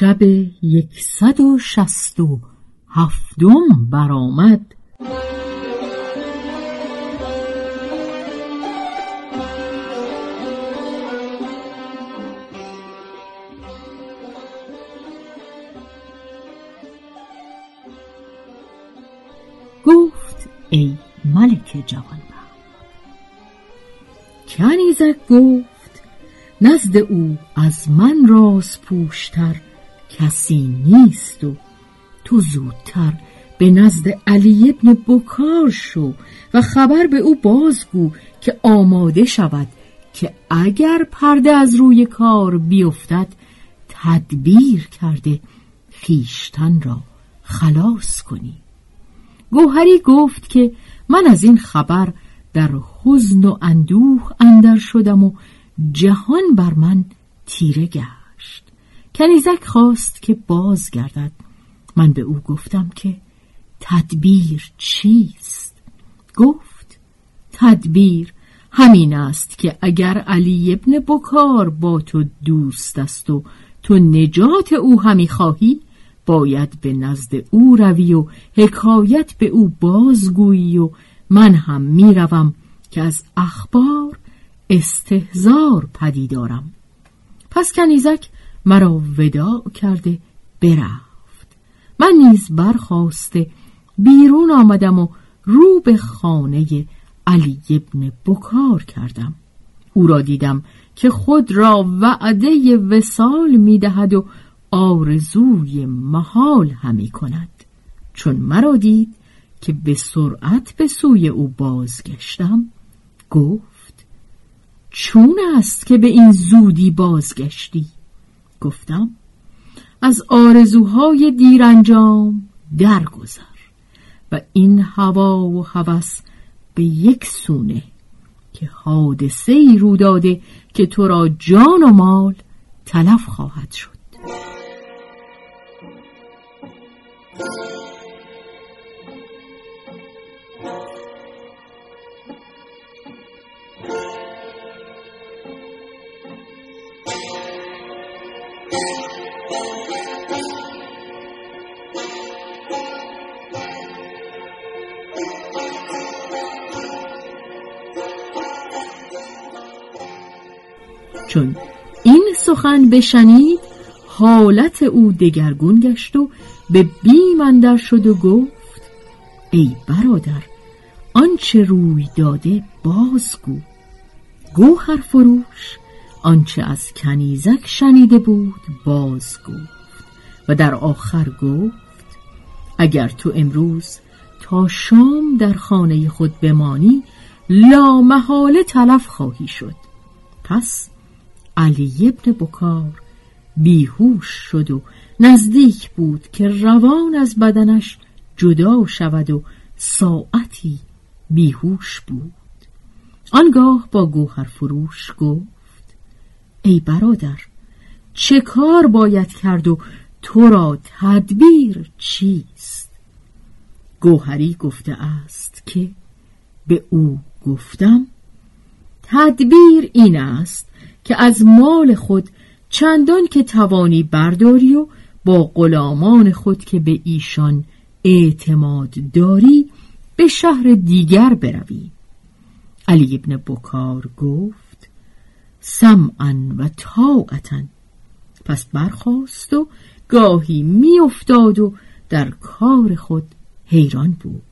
شب یکصد و شست و هفتم برآمد. گفت ای ملک جوان کنیزک گفت نزد او از من راز پوشتر کسی نیست و تو زودتر به نزد علی ابن بکار شو و خبر به او بازگو که آماده شود که اگر پرده از روی کار بیفتد تدبیر کرده خیشتن را خلاص کنی. گوهری گفت که من از این خبر در حزن و اندوه اندر شدم و جهان بر من تیره گشت. کنیزک خواست که باز گردد من به او گفتم که تدبیر چیست؟ گفت تدبیر همین است که اگر علی ابن بکار با تو دوست است و تو نجات او همی خواهی باید به نزد او روی و حکایت به او بازگویی و من هم می‌روم که از اخبار استهزار پدیدارم. پس کنیزک مرا وداع کرده برفت. من نیز برخواسته بیرون آمدم و رو به خانه علی ابن بکار کردم. او را دیدم که خود را وعده وسال می‌دهد و آرزوی محال همی کند. چون مرا دید که به سرعت به سوی او بازگشتم گفت چون است که به این زودی بازگشتی؟ گفتم از آرزوهای دیرانجام درگذر و این هوا و هوس به یک سونه که حادثه ای رو داده که تو را جان و مال تلف خواهد شد. چون این سخن بشنید حالت او دگرگون گشت و به بیم اندر شد و گفت ای برادر آنچه روی داده بازگو. گوهر فروش آنچه از کنیزک شنیده بود باز گفت و در آخر گفت اگر تو امروز تا شام در خانه خود بمانی لا محاله تلف خواهی شد. پس علی ابن بکار بیهوش شد و نزدیک بود که روان از بدنش جدا شود و ساعتی بیهوش بود. آنگاه با گوهر فروش گفت ای برادر چه کار باید کرد و تو را تدبیر چیست؟ گوهری گفته است که به او گفتم تدبیر این است که از مال خود چندان که توانی برداری و با غلامان خود که به ایشان اعتماد داری به شهر دیگر بروی. علی ابن بکار گفت سمعا و طاعتا. پس برخواست و گاهی میافتاد و در کار خود حیران بود.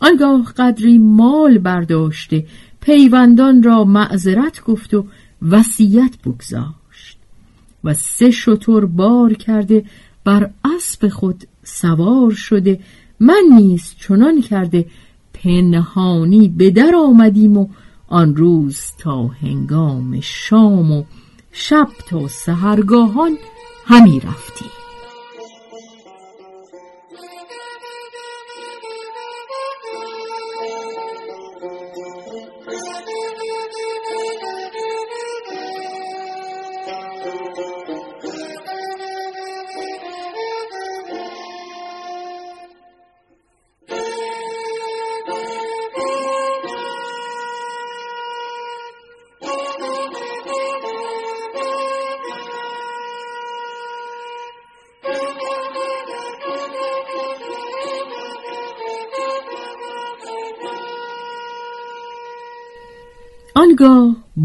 آنگاه قدری مال برداشته پیوندان را معذرت گفت و وصیت بگذاشت و سه شطور بار کرده بر اسب خود سوار شده. من نیز چنان کرده پنهانی به در آمدیم و آن روز تا هنگام شام و شب تا سهرگاهان همی رفتیم.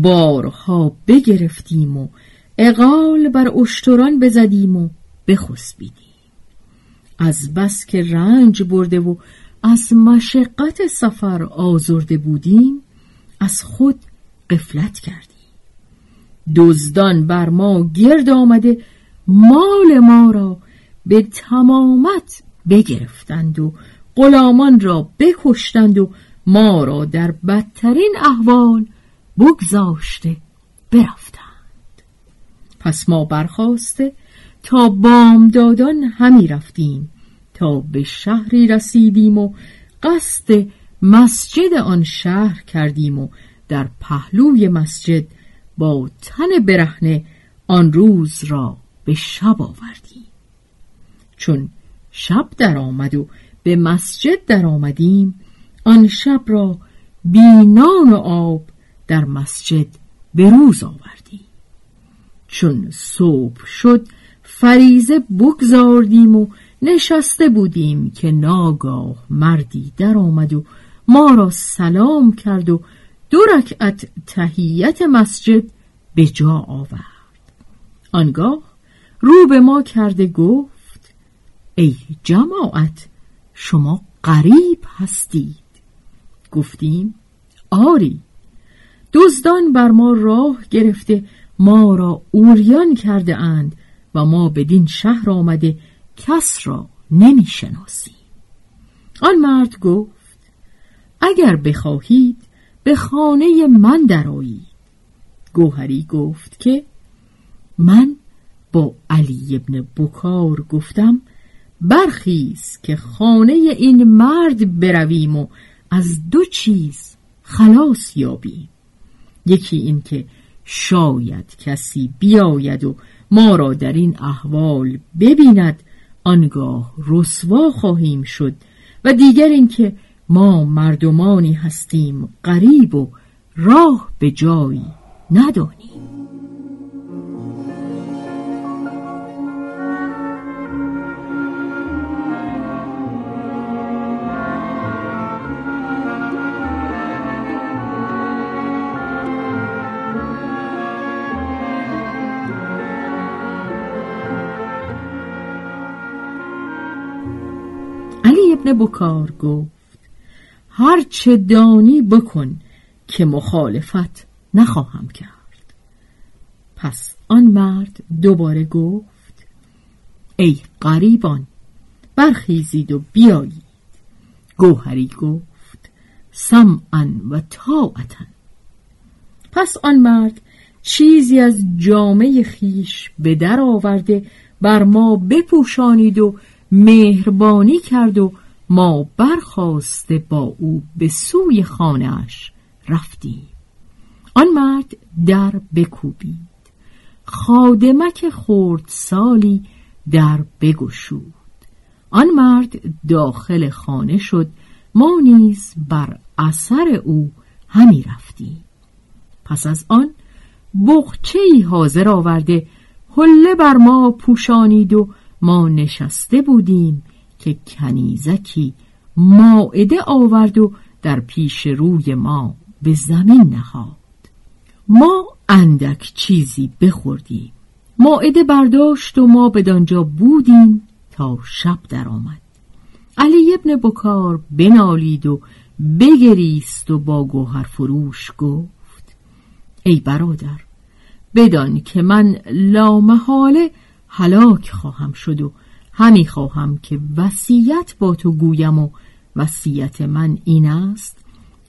بارها بگرفتیم و اقال بر اشتران بزدیم و بخسبیدیم. از بس که رنج برده و از مشقت سفر آزرده بودیم از خود قفلت کردیم. دزدان بر ما گرد آمده مال ما را به تمامت بگرفتند و غلامان را بکشتند و ما را در بدترین احوال بگذاشته برفتند. پس ما برخواسته تا بامدادان همی رفتیم تا به شهری رسیدیم و قصد مسجد آن شهر کردیم و در پهلوی مسجد با تن برهنه آن روز را به شب آوردیم. چون شب در آمد و به مسجد در آمدیم آن شب را بینان و آب در مسجد به روز آوردیم چون صبح شد فریزه بگذاردیم و نشسته بودیم که ناگاه مردی در آمد و ما را سلام کرد و دو رکعت تهیت مسجد به جا آورد. آنگاه رو به ما کرده گفت ای جماعت شما غریب هستید. گفتیم آری. دزدان بر ما راه گرفته ما را اوریان کرده اند و ما بدین شهر آمده کس را نمی شناسیم آن مرد گفت اگر بخواهید به خانه من درآیید. گوهری گفت که من با علی ابن بکار گفتم برخیز که خانه این مرد برویم و از دو چیز خلاص یابیم. یکی این که شاید کسی بیاید و ما را در این احوال ببیند آنگاه رسوا خواهیم شد. و دیگر اینکه ما مردمانی هستیم غریب و راه به جایی ندانیم. ابن بکار گفت هر چه دانی بکن که مخالفت نخواهم کرد. پس آن مرد دوباره گفت ای قریبان برخیزید و بیایید. گوهری گفت سمعا و طاعتا. پس آن مرد چیزی از جامعه خیش به در آورده بر ما بپوشانید و مهربانی کرد و ما برخواسته با او به سوی خانهاش رفتیم آن مرد در بکوبید. خادمک خورد سالی در بگشود. آن مرد داخل خانه شد ما نیز بر اثر او همی رفتیم پس از آن بخچه حاضر آورده حله بر ما پوشانید و ما نشسته بودیم که کنیزکی ماعده آورد و در پیش روی ما به زمین نهاد. ما اندک چیزی بخوردیم. ماعده برداشت و ما بدانجا بودیم تا شب درآمد. علی ابن بکار بنالید و بگریست و با گوهر فروش گفت ای برادر بدان که من لامحاله هلاک خواهم شد و همی خواهم که وصیت با تو گویم و وصیت من این است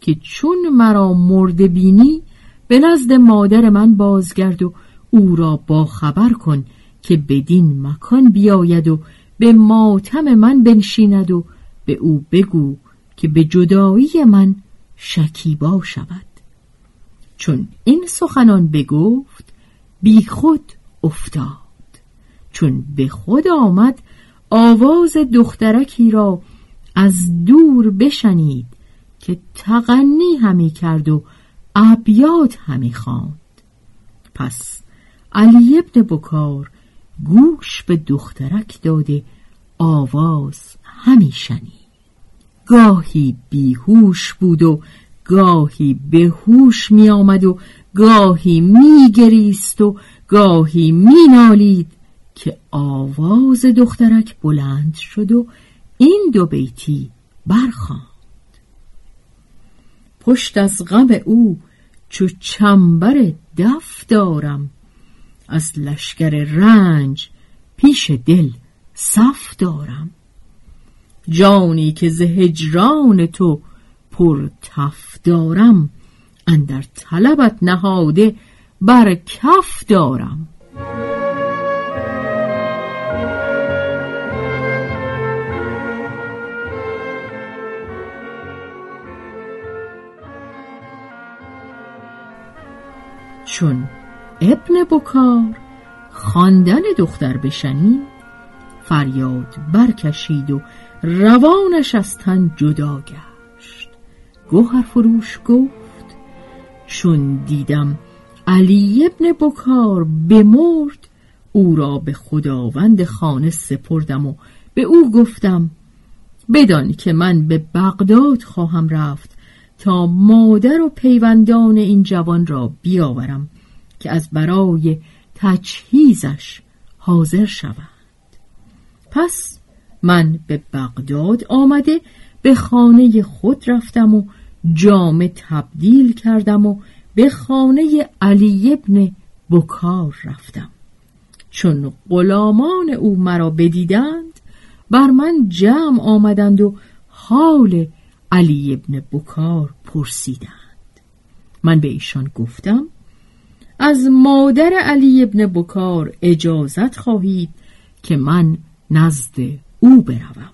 که چون مرا مرده بینی به نزد مادر من بازگرد و او را با خبر کن که بدین مکان بیاید و به ماتم من بنشیند و به او بگو که به جدایی من شکیبا شود. چون این سخنان بگفت بی خود افتاد. چون به خود آمد آواز دخترکی را از دور بشنید که تغنی همی کرد و ابیات همی خواند. پس علی ابن بکار گوش به دخترک داده آواز همی شنید. گاهی بیهوش بود و گاهی به هوش می آمد و گاهی می گریست و گاهی می نالید. که آواز دخترک بلند شد و این دو بیتی برخواند پشت از غم او چو چنبر دف دارم از لشکر رنج پیش دل صف دارم. جانی که ز هجران تو پر تف دارم اندر طلبت نهاده بر کف دارم. چون ابن بکار خواندن دختر بشنید فریاد برکشید و روانش از تن جدا گشت. گوهر فروش گفت چون دیدم علی ابن بکار بمرد او را به خداوند خانه سپردم و به او گفتم بدان که من به بغداد خواهم رفت تا مادر و پیوندان این جوان را بیاورم که از برای تجهیزش حاضر شوند. پس من به بغداد آمده به خانه خود رفتم و جامه تبدیل کردم و به خانه علی ابن بکار رفتم. چون غلامان او مرا بدیدند بر من جمع آمدند و حال علی ابن بکار پرسیدند. من به ایشان گفتم از مادر علی ابن بکار اجازت خواهید که من نزد او بروم.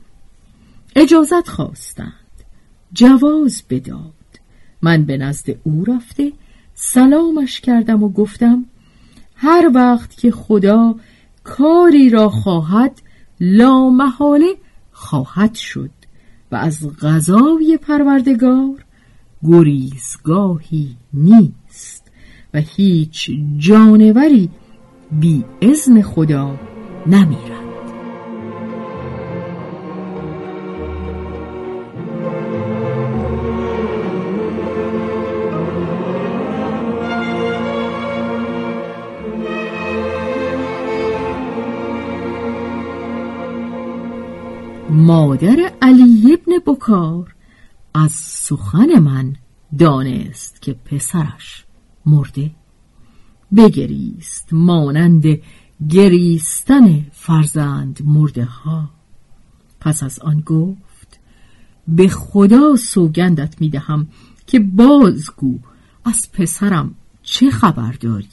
اجازت خواستند. جواز بداد. من به نزد او رفته سلامش کردم و گفتم هر وقت که خدا کاری را خواهد لا محاله خواهد شد. از غذای پروردگار گریزگاهی نیست و هیچ جانوری بی ازن خدا نمیرد. مادر علی بکار. از سخن من دانست که پسرش مرده. بگریست مانند گریستن فرزند مرده ها پس از آن گفت به خدا سوگندت می دهم که بازگو از پسرم چه خبر داری؟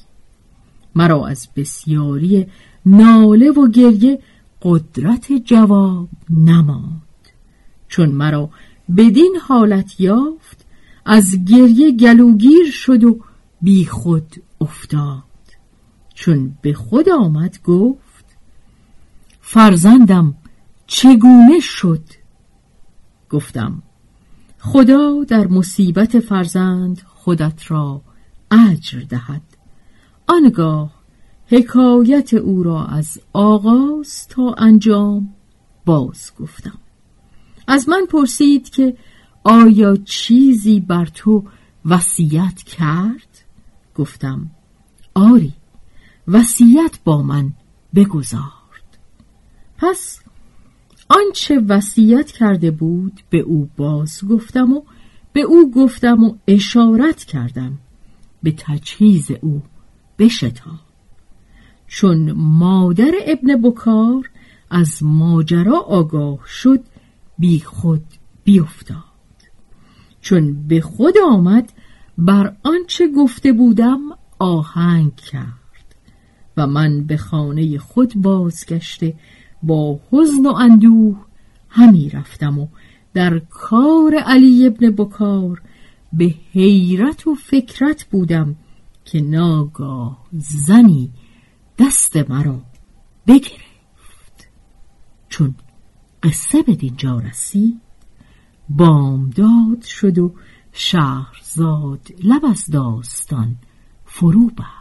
مرا از بسیاری ناله و گریه قدرت جواب نماند چون مرا بدین حالت یافت از گریه گلوگیر شد و بی خود افتاد. چون به خود آمد گفت فرزندم چگونه شد؟ گفتم خدا در مصیبت فرزند خودت را اجر دهد. آنگاه حکایت او را از آغاز تا انجام باز گفتم. از من پرسید که آیا چیزی بر تو وصیت کرد؟ گفتم آری وصیت با من بگذارد. پس آنچه وصیت کرده بود به او باز گفتم و به او گفتم و اشارت کردم. به تجهیز او بشتا چون مادر ابن بکار از ماجرا آگاه شد بی خود بیفتاد. چون به خود آمد بر آنچه گفته بودم آهنگ کرد و من به خانه خود بازگشته با حزن و اندوه همی رفتم و در کار علی ابن بکار به حیرت و فکرت بودم که ناگاه زنی دست مرا بگرفت. چون قصه به دینجا رسید. بامداد شد و شهرزاد لب از داستان فرو بست